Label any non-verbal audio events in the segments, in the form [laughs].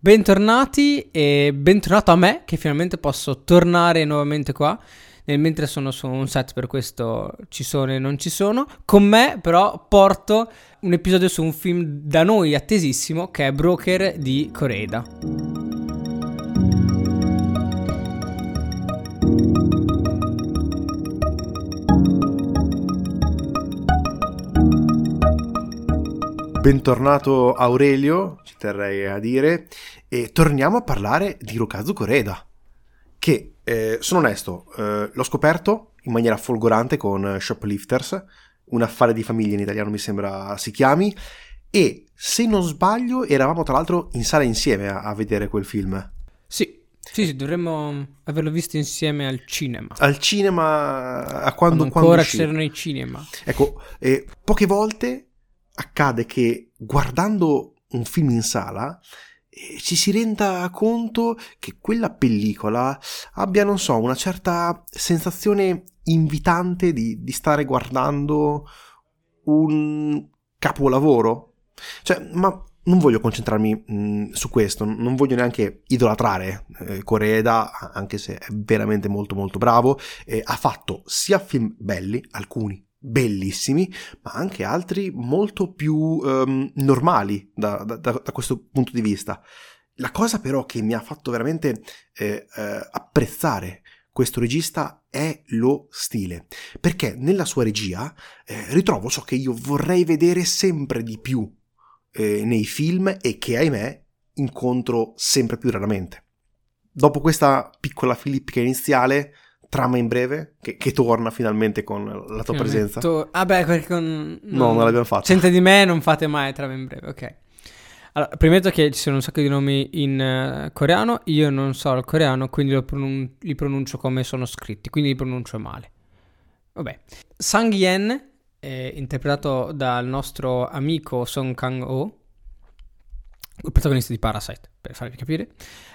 Bentornati e bentornato a me che finalmente posso tornare nuovamente qua. Nel mentre sono su un set, per questo ci sono e non ci sono. Con me, però, porto un episodio su un film da noi attesissimo che è Broker di Coreida. Bentornato Aurelio, ci terrei a dire, e torniamo a parlare di Rokazu Koreda, che, eh, sono onesto, eh, l'ho scoperto in maniera folgorante con Shoplifters, un affare di famiglia in italiano mi sembra si chiami, e se non sbaglio eravamo tra l'altro in sala insieme a, a vedere quel film. Sì, sì, sì, dovremmo averlo visto insieme al cinema. Al cinema, a quando, Quando quando ancora uscì. c'erano i cinema. Ecco, eh, poche volte accade che guardando un film in sala eh, ci si renda conto che quella pellicola abbia, non so, una certa sensazione invitante di, di stare guardando un capolavoro. Cioè, ma non voglio concentrarmi mh, su questo, non voglio neanche idolatrare eh, Coreeda, anche se è veramente molto molto bravo. Eh, ha fatto sia film belli, alcuni bellissimi, ma anche altri molto più ehm, normali da, da- da- da questo punto di vista. La cosa però che mi ha fatto veramente eh, eh, apprezzare questo regista è lo stile, perché nella sua regia eh, ritrovo ciò che io vorrei vedere sempre di più eh, nei film e che ahimè incontro sempre più raramente. Dopo questa piccola filippica iniziale, trama in breve, che, che torna finalmente con la tua presenza. To- ah beh, perché con... No, non l'abbiamo fatta. Senza di me non fate mai trama in breve, ok. Allora, premetto che ci sono un sacco di nomi in eh, coreano, io non so il coreano, quindi lo pronun- li pronuncio come sono scritti, quindi li pronuncio male. Vabbè. Sang Yen, eh, interpretato dal nostro amico Song Kang-ho, il protagonista di Parasite, per farvi capire,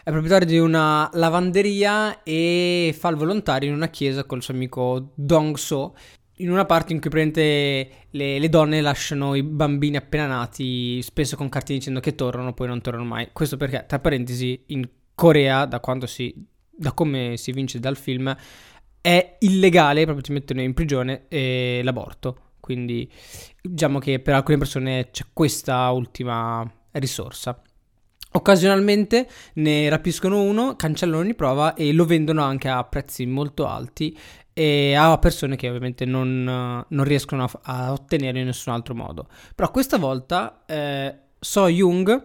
è proprietario di una lavanderia e fa il volontario in una chiesa col suo amico Dong So, in una parte in cui praticamente le, le donne lasciano i bambini appena nati, spesso con cartine dicendo che tornano, poi non tornano mai. Questo perché, tra parentesi, in Corea, da si, da come si vince dal film, è illegale, proprio ti mettono in prigione, eh, l'aborto. Quindi diciamo che per alcune persone c'è questa ultima risorsa. Occasionalmente ne rapiscono uno, cancellano ogni prova e lo vendono anche a prezzi molto alti e a persone che ovviamente non, non riescono a, a ottenere in nessun altro modo. Però questa volta eh, So Young,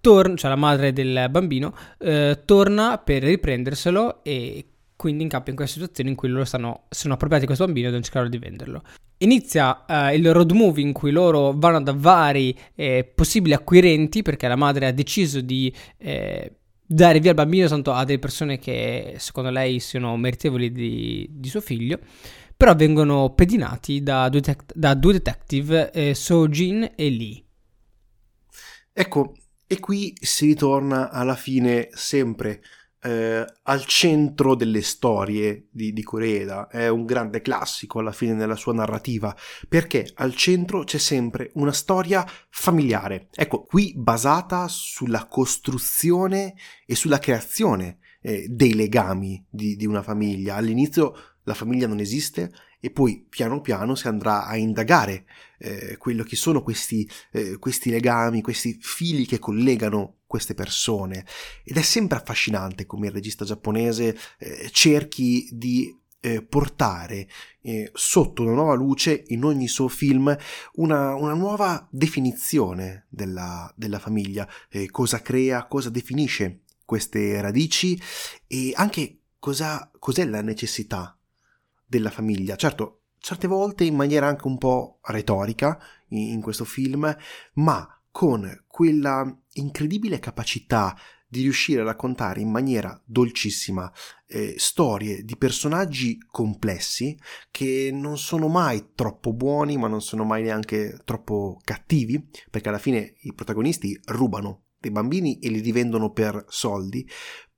tor- cioè la madre del bambino, eh, torna per riprenderselo e quindi incappa in questa situazione in cui loro stanno, sono appropriati di questo bambino e devono cercare di venderlo. Inizia eh, il road movie in cui loro vanno da vari eh, possibili acquirenti perché la madre ha deciso di eh, dare via il bambino tanto a delle persone che secondo lei siano meritevoli di, di suo figlio, però vengono pedinati da due, detec- da due detective, eh, So Jin e Lee. Ecco, e qui si ritorna alla fine sempre eh, al centro delle storie di, di Coreeda. È un grande classico alla fine nella sua narrativa, perché al centro c'è sempre una storia familiare. Ecco, qui basata sulla costruzione e sulla creazione eh, dei legami di, di una famiglia. All'inizio la famiglia non esiste e poi piano piano si andrà a indagare eh, quello che sono questi, eh, questi legami, questi fili che collegano queste persone ed è sempre affascinante come il regista giapponese eh, cerchi di eh, portare eh, sotto una nuova luce in ogni suo film una, una nuova definizione della, della famiglia, eh, cosa crea, cosa definisce queste radici e anche cosa, cos'è la necessità della famiglia. Certo, certe volte in maniera anche un po' retorica in, in questo film, ma con quella incredibile capacità di riuscire a raccontare in maniera dolcissima eh, storie di personaggi complessi che non sono mai troppo buoni ma non sono mai neanche troppo cattivi perché alla fine i protagonisti rubano dei bambini e li rivendono per soldi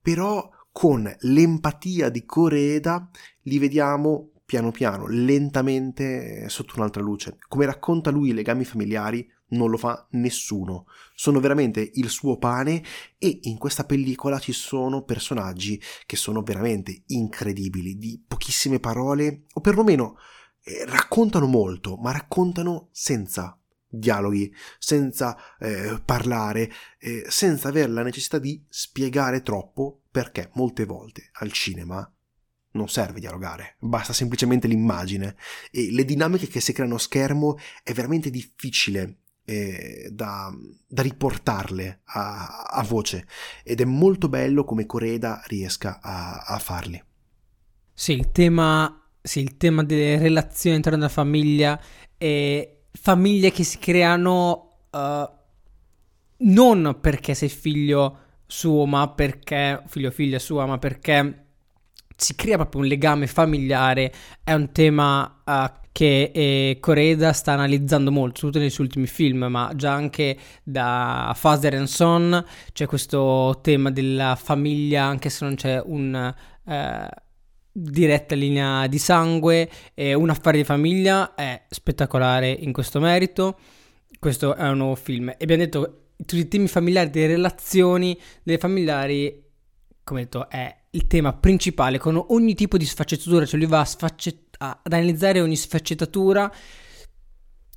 però con l'empatia di Coreeda li vediamo piano piano, lentamente sotto un'altra luce. Come racconta lui i legami familiari non lo fa nessuno. Sono veramente il suo pane e in questa pellicola ci sono personaggi che sono veramente incredibili, di pochissime parole o perlomeno eh, raccontano molto, ma raccontano senza dialoghi, senza eh, parlare, eh, senza avere la necessità di spiegare troppo perché molte volte al cinema non serve dialogare, basta semplicemente l'immagine e le dinamiche che si creano a schermo è veramente difficile eh, da, da, riportarle a, a, voce ed è molto bello come Coreda riesca a, a farli. Sì, il tema, sì, il tema delle relazioni all'interno della famiglia e famiglie che si creano uh, non perché sei figlio suo, ma perché figlio figlia sua, ma perché si crea proprio un legame familiare, è un tema uh, che eh, Coreda sta analizzando molto, soprattutto nei suoi ultimi film, ma già anche da Father and Son c'è questo tema della famiglia, anche se non c'è un... Uh, diretta linea di sangue, eh, un affare di famiglia è spettacolare in questo merito. Questo è un nuovo film. E abbiamo detto tutti i temi familiari, delle relazioni delle familiari, come detto, è il tema principale con ogni tipo di sfaccettatura, cioè lui va sfaccet- ad analizzare ogni sfaccettatura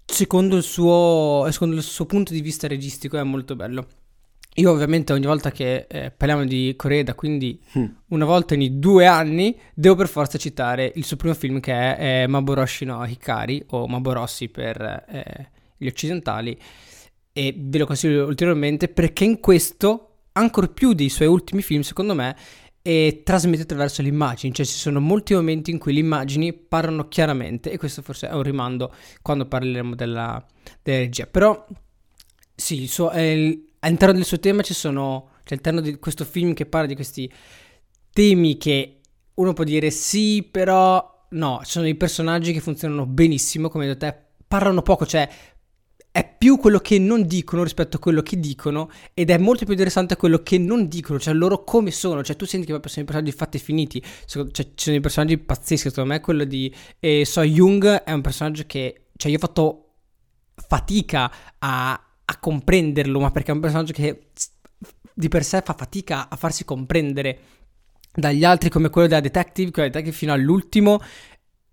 secondo il, suo, secondo il suo punto di vista registico, è molto bello. Io ovviamente ogni volta che eh, parliamo di Coreda, quindi mm. una volta ogni due anni, devo per forza citare il suo primo film che è eh, Maboroshi no Hikari, o Maborossi per eh, gli occidentali, e ve lo consiglio ulteriormente perché in questo, ancora più dei suoi ultimi film, secondo me, e trasmette attraverso le immagini, cioè ci sono molti momenti in cui le immagini parlano chiaramente e questo forse è un rimando quando parleremo della, della regia. Però sì, suo, eh, all'interno del suo tema ci sono, cioè all'interno di questo film che parla di questi temi che uno può dire sì, però no, ci sono dei personaggi che funzionano benissimo, come detto te, parlano poco, cioè più quello che non dicono rispetto a quello che dicono ed è molto più interessante quello che non dicono, cioè loro come sono, cioè tu senti che sono i personaggi fatti e finiti, cioè ci sono dei personaggi pazzeschi, secondo me quello di eh, So Jung è un personaggio che, cioè io ho fatto fatica a, a comprenderlo, ma perché è un personaggio che di per sé fa fatica a farsi comprendere. Dagli altri come quello della detective, quella detective fino all'ultimo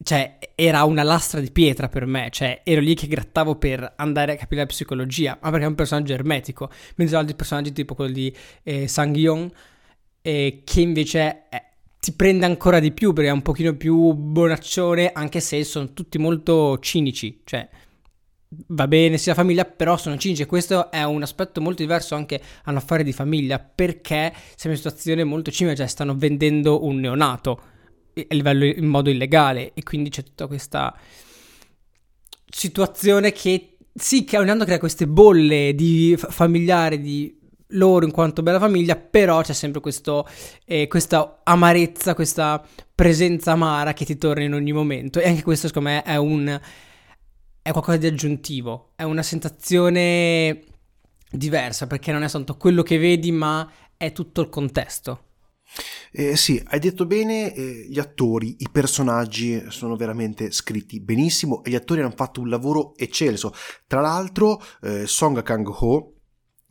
cioè, era una lastra di pietra per me, cioè, ero lì che grattavo per andare a capire la psicologia, ma perché è un personaggio ermetico, mentre altri personaggi tipo quello di eh, Sang-yeon, eh, che invece eh, ti prende ancora di più perché è un pochino più bonaccione, anche se sono tutti molto cinici, cioè, va bene sia la famiglia, però sono cinici e questo è un aspetto molto diverso anche a un affare di famiglia, perché siamo in una situazione molto cinica, cioè stanno vendendo un neonato, a livello in modo illegale. E quindi c'è tutta questa situazione che sì che ogni anno crea queste bolle di familiare di loro in quanto bella famiglia però c'è sempre questo, eh, questa amarezza questa presenza amara che ti torna in ogni momento. E anche questo secondo me è un è qualcosa di aggiuntivo. È una sensazione diversa perché non è soltanto quello che vedi ma è tutto il contesto eh, sì, hai detto bene, eh, gli attori, i personaggi sono veramente scritti benissimo e gli attori hanno fatto un lavoro eccelso. Tra l'altro, eh, Song Kang-ho,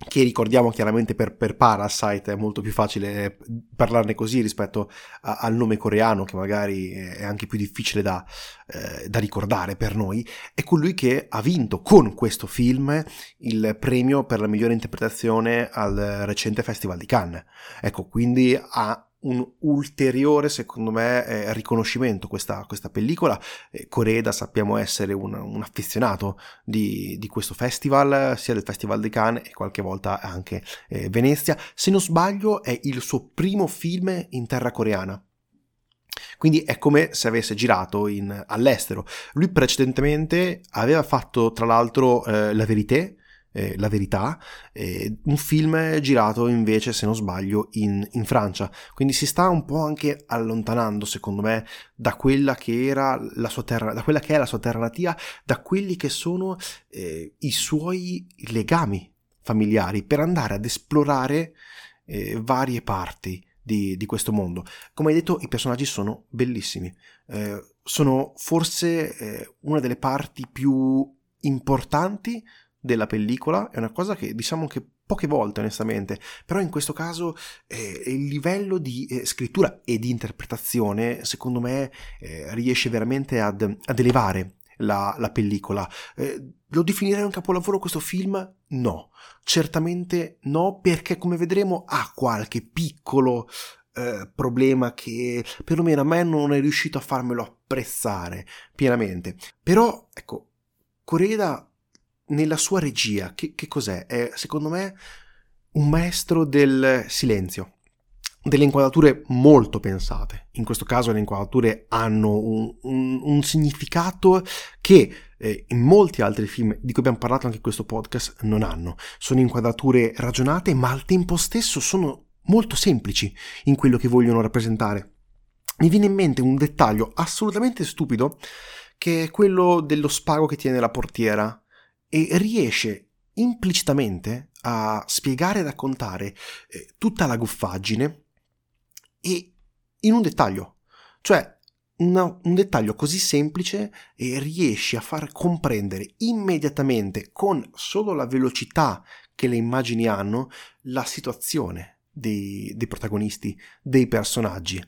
che ricordiamo chiaramente per, per, Parasite, è molto più facile eh, parlarne così rispetto a, al nome coreano, che magari è anche più difficile da, eh, da, ricordare per noi, è colui che ha vinto con questo film il premio per la migliore interpretazione al recente Festival di Cannes. Ecco, quindi ha un ulteriore, secondo me, eh, riconoscimento questa, questa pellicola. Eh, Coreda sappiamo essere un, un affezionato di, di, questo festival, sia del Festival di Cannes e qualche volta anche eh, Venezia. Se non sbaglio è il suo primo film in terra coreana. Quindi è come se avesse girato in, all'estero. Lui precedentemente aveva fatto tra l'altro eh, La Vérité, eh, La Verità, eh, un film girato invece, se non sbaglio, in, in, Francia. Quindi si sta un po' anche allontanando, secondo me, da quella che era la sua terra, da quella che è la sua terra natia, da quelli che sono eh, i suoi legami familiari, per andare ad esplorare eh, varie parti. Di, di, questo mondo. Come hai detto, i personaggi sono bellissimi. Eh, sono forse eh, una delle parti più importanti della pellicola, è una cosa che diciamo che poche volte onestamente, però in questo caso eh, il livello di eh, scrittura e di interpretazione secondo me eh, riesce veramente ad, ad elevare la, la pellicola. Eh, lo definirei un capolavoro questo film? No, certamente no, perché come vedremo ha qualche piccolo eh, problema che perlomeno a me non è riuscito a farmelo apprezzare pienamente. Però, ecco, Coreda nella sua regia, che, che cos'è? È secondo me un maestro del silenzio delle inquadrature molto pensate. In questo caso le inquadrature hanno un, un, un significato che eh, in molti altri film di cui abbiamo parlato anche in questo podcast non hanno. Sono inquadrature ragionate ma al tempo stesso sono molto semplici in quello che vogliono rappresentare. Mi viene in mente un dettaglio assolutamente stupido che è quello dello spago che tiene la portiera e riesce implicitamente a spiegare e raccontare eh, tutta la goffaggine e in un dettaglio, cioè una, un dettaglio così semplice e riesci a far comprendere immediatamente con solo la velocità che le immagini hanno la situazione dei, dei protagonisti, dei personaggi.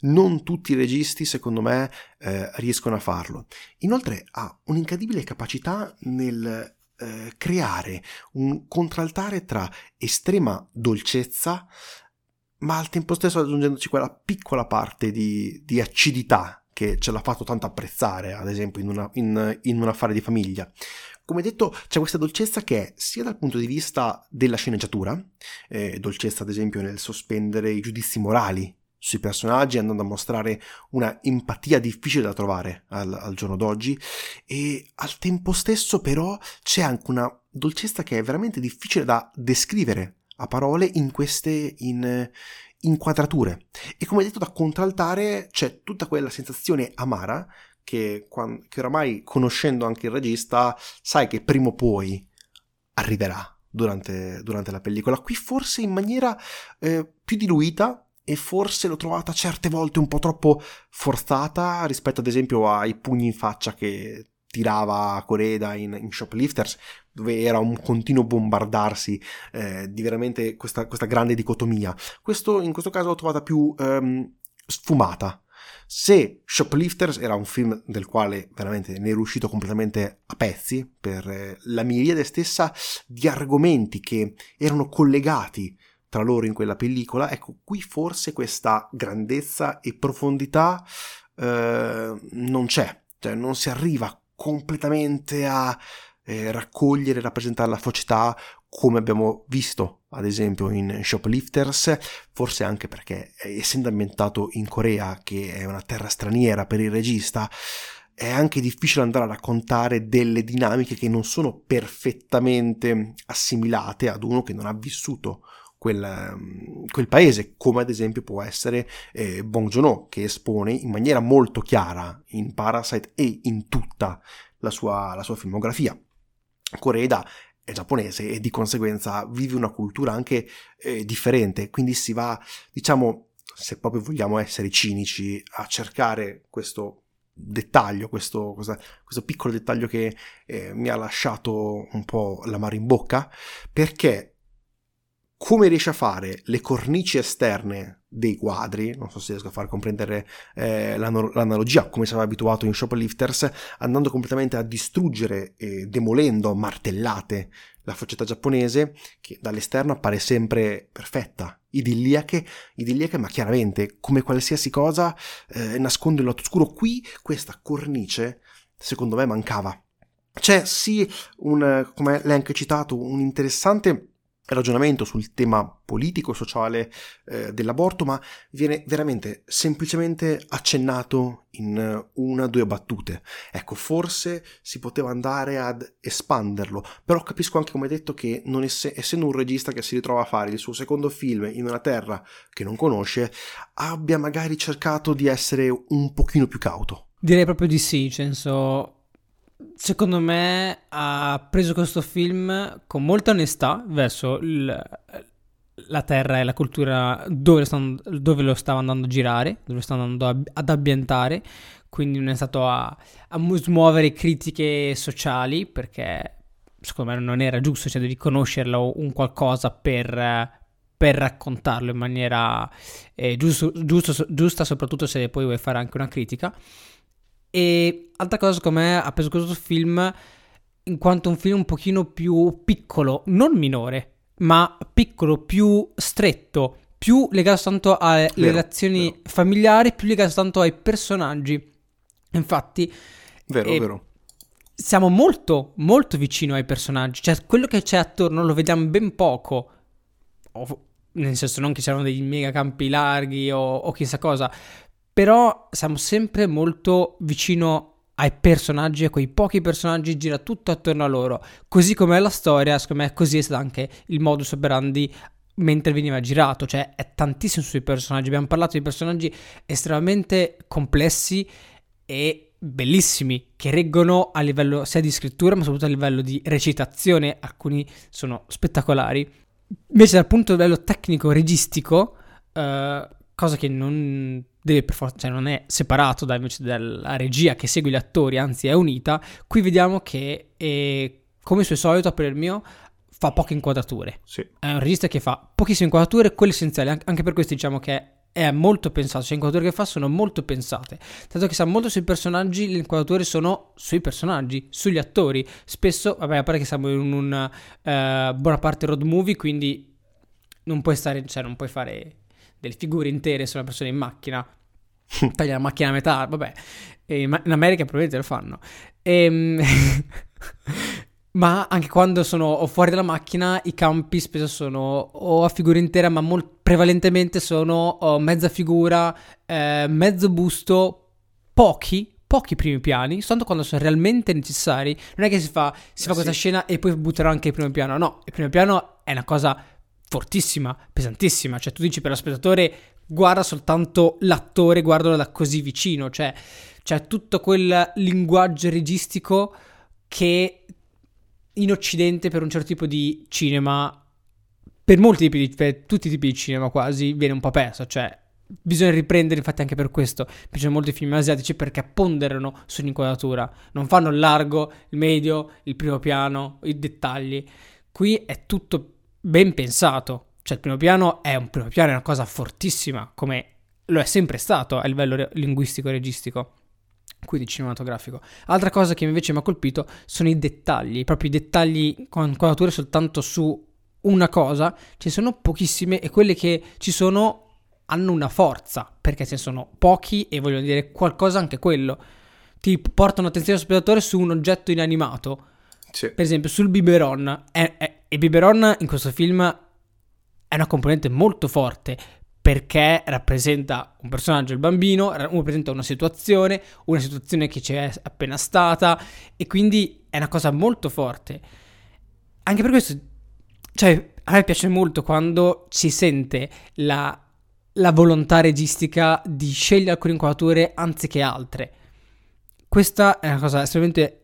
Non tutti i registi, secondo me, eh, riescono a farlo. Inoltre ha un'incredibile capacità nel eh, creare un contraltare tra estrema dolcezza ma al tempo stesso aggiungendoci quella piccola parte di, di acidità che ce l'ha fatto tanto apprezzare, ad esempio, in, una, in, in un affare di famiglia. Come detto, c'è questa dolcezza che è sia dal punto di vista della sceneggiatura, eh, dolcezza ad esempio nel sospendere i giudizi morali sui personaggi, andando a mostrare una empatia difficile da trovare al, al giorno d'oggi, e al tempo stesso però c'è anche una dolcezza che è veramente difficile da descrivere a parole in queste in, inquadrature. E come detto, da contraltare c'è tutta quella sensazione amara che, che oramai conoscendo anche il regista sai che prima o poi arriverà durante, durante la pellicola. Qui forse in maniera eh, più diluita e forse l'ho trovata certe volte un po' troppo forzata rispetto ad esempio ai pugni in faccia che tirava Coreda in, in Shoplifters, dove era un continuo bombardarsi eh, di veramente questa, questa, grande dicotomia. Questo, in questo caso l'ho trovata più ehm, sfumata. Se Shoplifters era un film del quale veramente ne è riuscito completamente a pezzi per eh, la miriade stessa di argomenti che erano collegati tra loro in quella pellicola, ecco qui forse questa grandezza e profondità eh, non c'è, cioè non si arriva completamente a eh, raccogliere e rappresentare la società come abbiamo visto ad esempio in Shoplifters, forse anche perché eh, essendo ambientato in Corea, che è una terra straniera per il regista, è anche difficile andare a raccontare delle dinamiche che non sono perfettamente assimilate ad uno che non ha vissuto quel, mm, quel paese, come ad esempio può essere eh, Bong Joon-ho, che espone in maniera molto chiara in Parasite e in tutta la sua, la sua filmografia. Koreeda è giapponese e di conseguenza vive una cultura anche eh, differente, quindi si va, diciamo, se proprio vogliamo essere cinici, a cercare questo dettaglio, questo, questo piccolo dettaglio che eh, mi ha lasciato un po' l'amaro in bocca, perché come riesce a fare le cornici esterne dei quadri, non so se riesco a far comprendere eh, l'analogia come siamo abituato in Shoplifters, andando completamente a distruggere e demolendo martellate la società giapponese che dall'esterno appare sempre perfetta, idilliache, idilliache ma chiaramente come qualsiasi cosa eh, nasconde il lato oscuro. Qui questa cornice secondo me mancava. C'è sì, un, come l'hai anche citato, un interessante ragionamento sul tema politico-sociale eh, dell'aborto, ma viene veramente semplicemente accennato in una o due battute. Ecco, forse si poteva andare ad espanderlo, però capisco anche, come detto, che ess- essendo un regista che si ritrova a fare il suo secondo film in una terra che non conosce, abbia magari cercato di essere un pochino più cauto. Direi proprio di sì, nel senso secondo me ha preso questo film con molta onestà verso il, la terra e la cultura dove, stanno, dove, lo stava andando a girare, dove lo stava andando ad ambientare, quindi non è stato a, a smuovere critiche sociali perché secondo me non era giusto, cioè conoscerlo un qualcosa per, per raccontarlo in maniera eh, giusto, giusto, giusta, soprattutto se poi vuoi fare anche una critica. E altra cosa, secondo me, ha preso questo film in quanto un film un pochino più piccolo, non minore, ma piccolo, più stretto, più legato tanto alle vero, relazioni vero. familiari, più legato tanto ai personaggi. Infatti, vero, eh, vero. Siamo molto, molto vicino ai personaggi. Cioè, quello che c'è attorno lo vediamo ben poco. Nel senso, non che c'erano dei mega campi larghi o, o chissà cosa. Però siamo sempre molto vicino ai personaggi, a quei pochi personaggi, gira tutto attorno a loro. Così come la storia, secondo me, così è stato anche il modus operandi mentre veniva girato, cioè è tantissimo sui personaggi. Abbiamo parlato di personaggi estremamente complessi e bellissimi che reggono a livello sia di scrittura ma soprattutto a livello di recitazione, alcuni sono spettacolari. Invece dal punto di vista tecnico registico, uh, cosa che non deve per forza, cioè non è separato da invece dalla regia che segue gli attori, anzi è unita, qui vediamo che è, come suo solito per il mio fa poche inquadrature. Sì. È un regista che fa pochissime inquadrature, quelle essenziali, anche per questo diciamo che è molto pensato, cioè le inquadrature che fa sono molto pensate, tanto che sa molto sui personaggi, le inquadrature sono sui personaggi, sugli attori, spesso, vabbè, a parte che siamo in una uh, buona parte road movie, quindi non puoi stare, cioè non puoi fare delle figure intere su una persona in macchina, [laughs] taglia la macchina a metà, vabbè, in America probabilmente lo fanno. E, ehm, [laughs] ma anche quando sono fuori dalla macchina, i campi spesso sono o a figura intera, ma molt- prevalentemente sono oh, mezza figura, eh, mezzo busto, pochi, pochi primi piani, soltanto quando sono realmente necessari. Non è che si fa, si fa eh, questa scena e poi butterò anche il primo piano. No, il primo piano è una cosa fortissima, pesantissima. Cioè, tu dici per lo spettatore, guarda soltanto l'attore, guardalo da così vicino. Cioè, c'è tutto quel linguaggio registico che in Occidente, per un certo tipo di cinema, per molti tipi di, per tutti i tipi di cinema quasi, viene un po' perso. Cioè, bisogna riprendere, infatti, anche per questo. Mi piacciono molti film asiatici perché ponderano sull'inquadratura. Non fanno il largo, il medio, il primo piano, i dettagli. Qui è tutto ben pensato. Cioè, il primo piano è un primo piano, è una cosa fortissima, come lo è sempre stato a livello re- linguistico-registico quindi cinematografico. Altra cosa che invece mi ha colpito sono i dettagli, proprio i dettagli con quadrature soltanto su una cosa, ce ne sono pochissime e quelle che ci sono hanno una forza, perché ce ne sono pochi e vogliono dire qualcosa anche quello. Ti portano attenzione dello spettatore su un oggetto inanimato sì. Per esempio, sul biberon. È, è, e biberon in questo film è una componente molto forte perché rappresenta un personaggio, il bambino, rappresenta una situazione, una situazione che c'è appena stata e quindi è una cosa molto forte. Anche per questo, cioè, a me piace molto quando si sente la, la volontà registica di scegliere alcune inquadrature anziché altre. Questa è una cosa estremamente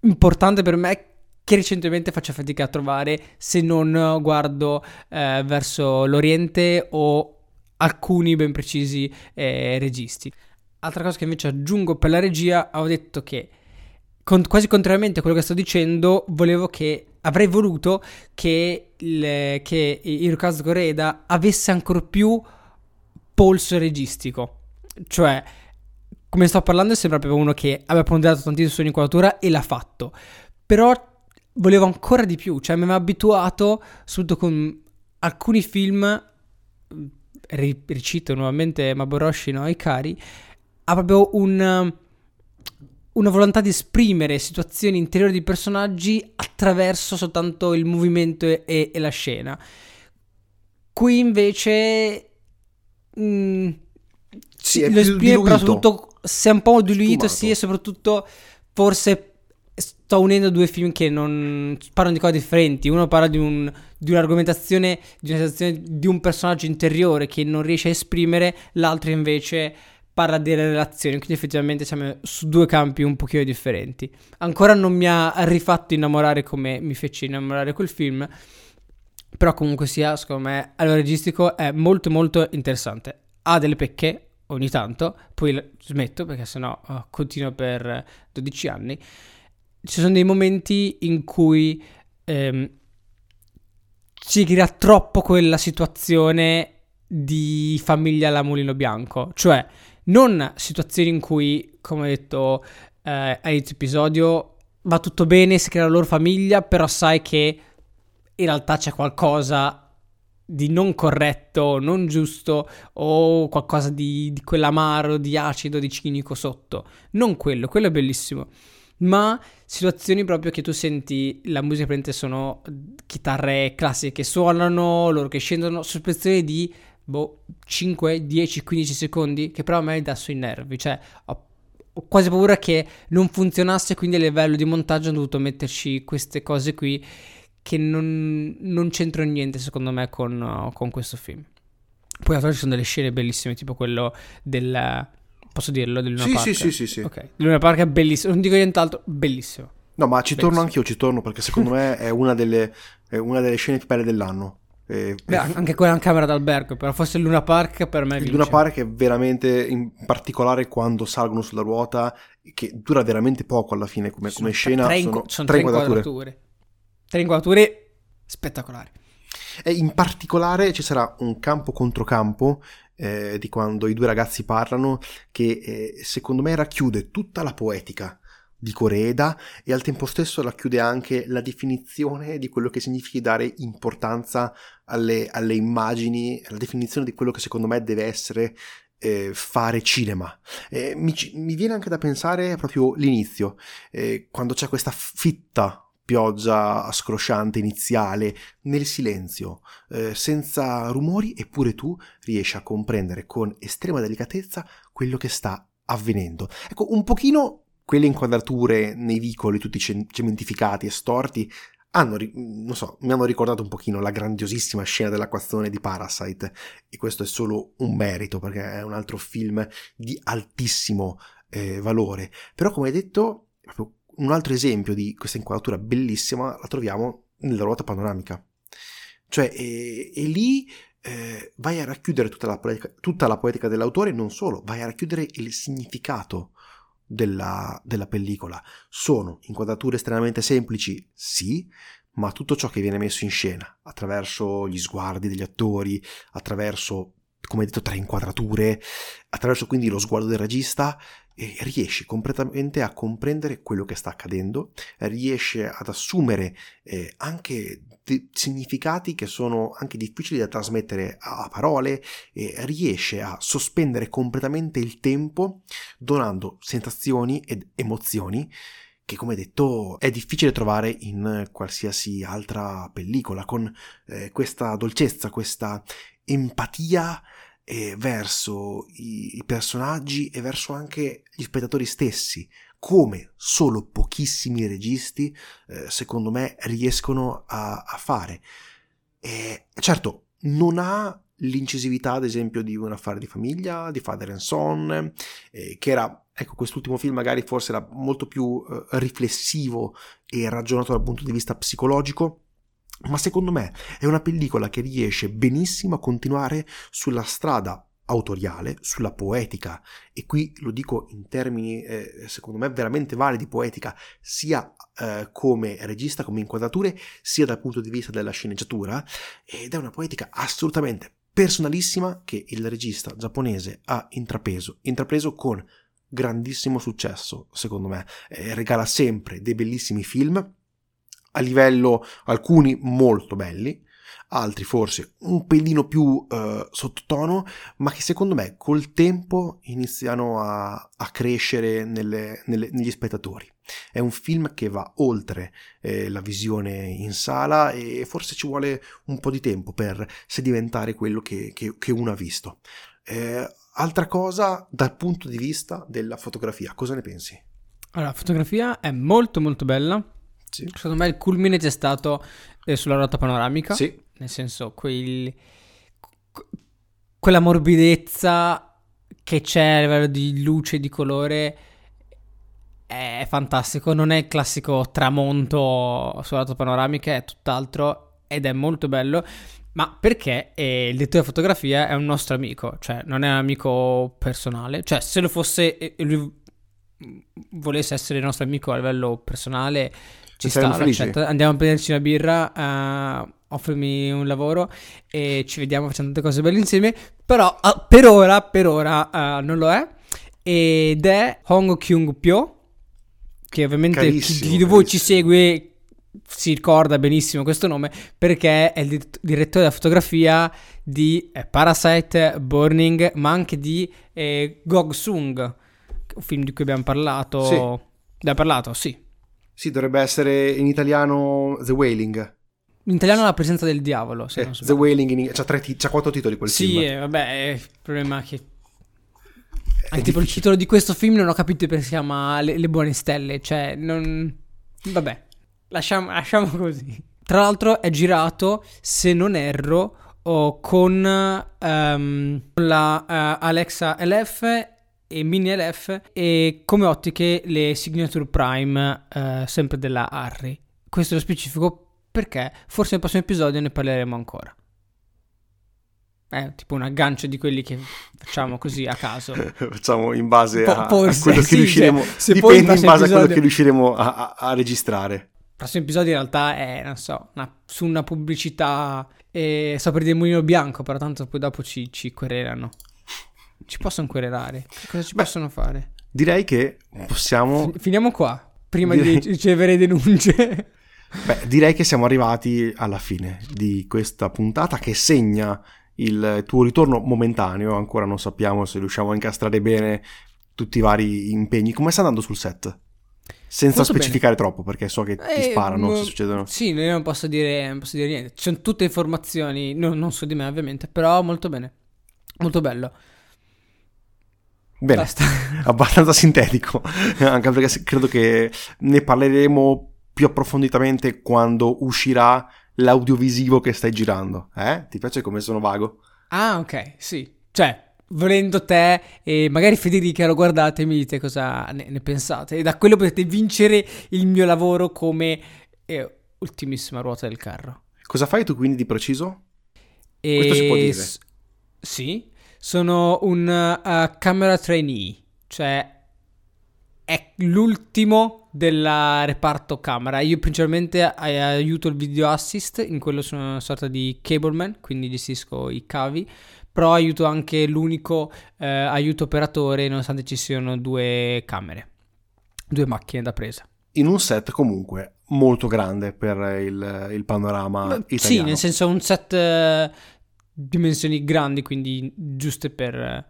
importante per me che recentemente faccio fatica a trovare se non guardo eh, verso l'Oriente o alcuni ben precisi eh, registi. Altra cosa che invece aggiungo per la regia, ho detto che con, quasi contrariamente a quello che sto dicendo, volevo che avrei voluto che, il, che Hirokazu Koreda avesse ancora più polso registico. Cioè, come sto parlando, sembra proprio uno che aveva ponderato tantissimo sull'inquadratura e l'ha fatto. Però volevo ancora di più, cioè mi aveva abituato, soprattutto con alcuni film, ricito nuovamente Maboroshi no Ikari, ha proprio un, una volontà di esprimere situazioni interiori di personaggi attraverso soltanto il movimento e, e la scena. Qui invece... Mh, mm, sì, lo esprime però soprattutto si è un po' diluito, sì, e soprattutto forse sto unendo due film che non parlano di cose differenti. Uno parla di, un, di un'argomentazione, di una situazione di un personaggio interiore che non riesce a esprimere, l'altro invece parla delle relazioni, quindi effettivamente siamo su due campi un pochino differenti. Ancora non mi ha rifatto innamorare come mi fece innamorare quel film, però comunque sia, secondo me, a registico è molto molto interessante. Ha delle pecche ogni tanto, poi smetto perché sennò oh, continuo per 12 anni. Ci sono dei momenti in cui ehm, ci crea troppo quella situazione di famiglia alla mulino bianco, cioè non situazioni in cui, come ho detto eh, all'inizio episodio, va tutto bene, si crea la loro famiglia, però sai che in realtà c'è qualcosa di non corretto, non giusto o qualcosa di, di quell'amaro, di acido, di cinico sotto. Non quello, quello è bellissimo. Ma situazioni proprio che tu senti la musica prende sono chitarre classiche che suonano, loro che scendono, sospensioni di boh, 5, 10, 15 secondi che però a me dà sui nervi, cioè ho, ho quasi paura che non funzionasse, quindi a livello di montaggio ho dovuto metterci queste cose qui che non, non c'entrano niente secondo me con, con questo film. Poi a ci sono delle scene bellissime, tipo quello del... Posso dirlo? Del Luna sì, Park? Sì, sì, sì, sì. Ok, Luna Park è bellissimo, non dico nient'altro, bellissimo. No, ma ci bellissimo. torno anch'io, ci torno perché secondo me è una delle, è una delle scene più belle dell'anno. E, Beh, anche quella in camera d'albergo, però forse il Luna Park per me il vince. Luna Park è veramente, in particolare quando salgono sulla ruota, che dura veramente poco alla fine come, come scena. Tre, sono, sono tre inquadrature. inquadrature. Tre inquadrature spettacolari. E in particolare ci sarà un campo contro campo eh, di quando i due ragazzi parlano che eh, secondo me racchiude tutta la poetica di Coreeda e al tempo stesso racchiude anche la definizione di quello che significa dare importanza alle, alle immagini, la definizione di quello che secondo me deve essere eh, fare cinema. Eh, mi, mi, viene anche da pensare proprio l'inizio, eh, quando c'è questa fitta pioggia scrosciante iniziale, nel silenzio, eh, senza rumori, eppure tu riesci a comprendere con estrema delicatezza quello che sta avvenendo. Ecco, un pochino quelle inquadrature nei vicoli tutti cementificati e storti hanno, non so, mi hanno ricordato un pochino la grandiosissima scena dell'acquazzone di Parasite e questo è solo un merito perché è un altro film di altissimo eh, valore. Però come detto, un altro esempio di questa inquadratura bellissima la troviamo nella ruota panoramica. Cioè, e, e lì eh, vai a racchiudere tutta la, poetica, tutta la poetica dell'autore, non solo, vai a racchiudere il significato della, della pellicola. Sono inquadrature estremamente semplici, sì, ma tutto ciò che viene messo in scena attraverso gli sguardi degli attori, attraverso, come detto, tre inquadrature, attraverso quindi lo sguardo del regista, eh, riesce completamente a comprendere quello che sta accadendo, riesce ad assumere eh, anche significati che sono anche difficili da trasmettere a parole e riesce a sospendere completamente il tempo donando sensazioni ed emozioni che come detto è difficile trovare in qualsiasi altra pellicola. Con eh, questa dolcezza, questa empatia eh, verso i, personaggi e verso anche gli spettatori stessi, come solo pochissimi registi, eh, secondo me, riescono a, a fare. E, certo, non ha l'incisività, ad esempio, di un affare di famiglia, di Father and Son, eh, che era, ecco, quest'ultimo film magari forse era molto più eh, riflessivo e ragionato dal punto di vista psicologico, ma secondo me è una pellicola che riesce benissimo a continuare sulla strada autoriale, sulla poetica, e qui lo dico in termini, eh, secondo me, veramente validi poetica, sia eh, come regista, come inquadrature, sia dal punto di vista della sceneggiatura, ed è una poetica assolutamente personalissima che il regista giapponese ha intrapreso, intrapreso con grandissimo successo, secondo me. Eh, regala sempre dei bellissimi film, a livello alcuni molto belli, altri forse un pelino più eh, sottotono, ma che secondo me col tempo iniziano a, a crescere nelle, nelle, negli spettatori. È un film che va oltre eh, la visione in sala e forse ci vuole un po' di tempo per sedimentare quello che, che, che uno ha visto. Eh, altra cosa dal punto di vista della fotografia, cosa ne pensi? Allora, la fotografia è molto molto bella sì. Secondo me il culmine c'è stato eh, sulla ruota panoramica. Sì. Nel senso, quel, quella morbidezza che c'è a livello di luce e di colore è fantastico. Non è il classico tramonto sulla ruota panoramica, è tutt'altro ed è molto bello. Ma perché eh, il direttore di fotografia è un nostro amico, cioè non è un amico personale. Cioè, se lo fosse, eh, lui volesse essere il nostro amico a livello personale, ci Ne sta, accetto. Andiamo a prenderci una birra, eh, offrimi un lavoro e ci vediamo, facciamo tante cose belle insieme. Però ah, per ora, per ora eh, non lo è. Ed è Hong Kyung Pyo, che ovviamente chi, Carissimo, chi di voi ci segue si ricorda benissimo questo nome perché è il dir- direttore della fotografia di eh, Parasite, Burning, ma anche di eh, Gog Sung, un film di cui abbiamo parlato. Sì. Abbiamo parlato, sì. Sì, dovrebbe essere in italiano The Wailing. In italiano la presenza del diavolo, se Eh, non The sbaglio. Wailing in... c'ha, tre ti- c'ha quattro titoli quel Sì, film. eh, vabbè, il problema è che È anche tipo il titolo di questo film non ho capito perché si chiama Le, Le buone stelle, cioè non... Vabbè, lasciamo, lasciamo così. Tra l'altro è girato, se non erro, con ehm, la eh, Alexa LF e Mini LF e come ottiche le Signature Prime eh, sempre della Harry. Questo è lo specifico perché forse nel prossimo episodio ne parleremo ancora. È tipo un aggancio di quelli che facciamo così a caso. [laughs] Facciamo in base Po- a, a forse, quello che sì, riusciremo. cioè, dipende in base a quello episodio- che riusciremo a, a- a registrare. Il prossimo episodio in realtà è, non so, una- su una pubblicità. E sto per dire mulino bianco, però tanto poi dopo ci, ci querelano. Ci possono querelare. Cosa ci Beh, possono fare? Direi che possiamo. Fin- Finiamo qua. Prima Direi- di ricevere denunce. [laughs] Beh, direi che siamo arrivati alla fine di questa puntata che segna il tuo ritorno momentaneo. Ancora non sappiamo se riusciamo a incastrare bene tutti i vari impegni. Come sta andando sul set? Senza Molto specificare troppo, perché so che ti Eh, sparano mo- se succedono. Sì, io non posso dire, non posso dire niente. Ci sono tutte informazioni, no- non su di me ovviamente, però molto bene. Molto bello. Bene, Basta. [laughs] abbastanza sintetico, [laughs] anche perché credo che ne parleremo più approfonditamente quando uscirà l'audiovisivo che stai girando. Eh? Ti piace come sono vago? Ah, ok, sì. Cioè, volendo te e magari Federica lo guardate e mi dite cosa ne, ne pensate. E da quello potete vincere il mio lavoro come eh, ultimissima ruota del carro. Cosa fai tu quindi di preciso? E Questo si può dire. s- sì, sono un uh, camera trainee, cioè è l'ultimo del reparto camera. Io principalmente ai- aiuto il video assist, in quello sono una sorta di cableman, quindi gestisco i cavi, però aiuto anche l'unico eh, aiuto operatore nonostante ci siano due camere, due macchine da presa. In un set comunque molto grande per il, il panorama italiano. Sì, nel senso un set dimensioni grandi, quindi giuste per... eh,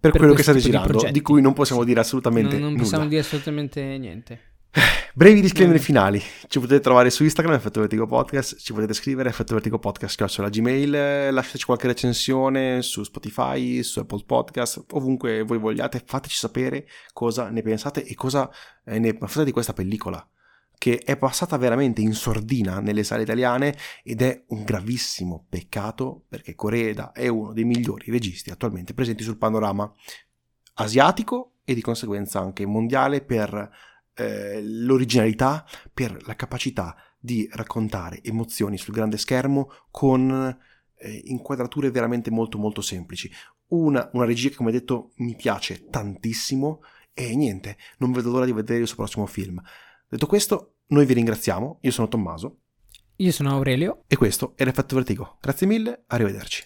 per, per quello che state di girando, di, progetti. cui non possiamo dire assolutamente non, non nulla. possiamo dire assolutamente niente. [sighs] Brevi disclaimer Mm. finali. Ci potete trovare su Instagram, Effetto Vertigo Podcast. Ci potete scrivere, Effetto Vertigo Podcast, chiocciola Gmail. eh, Lasciateci qualche recensione su Spotify, su Apple Podcast, ovunque voi vogliate. Fateci sapere cosa ne pensate e cosa eh, ne pensate di questa pellicola. Che è passata veramente in sordina nelle sale italiane ed è un gravissimo peccato perché Koreeda è uno dei migliori registi attualmente presenti sul panorama asiatico e di conseguenza anche mondiale per eh, l'originalità, per la capacità di raccontare emozioni sul grande schermo con eh, inquadrature veramente molto molto semplici. Una, una regia che come detto mi piace tantissimo e niente, non vedo l'ora di vedere il suo prossimo film. Detto questo, noi vi ringraziamo, io sono Tommaso Io sono Aurelio. e questo è l'effetto vertigo. Grazie mille, arrivederci.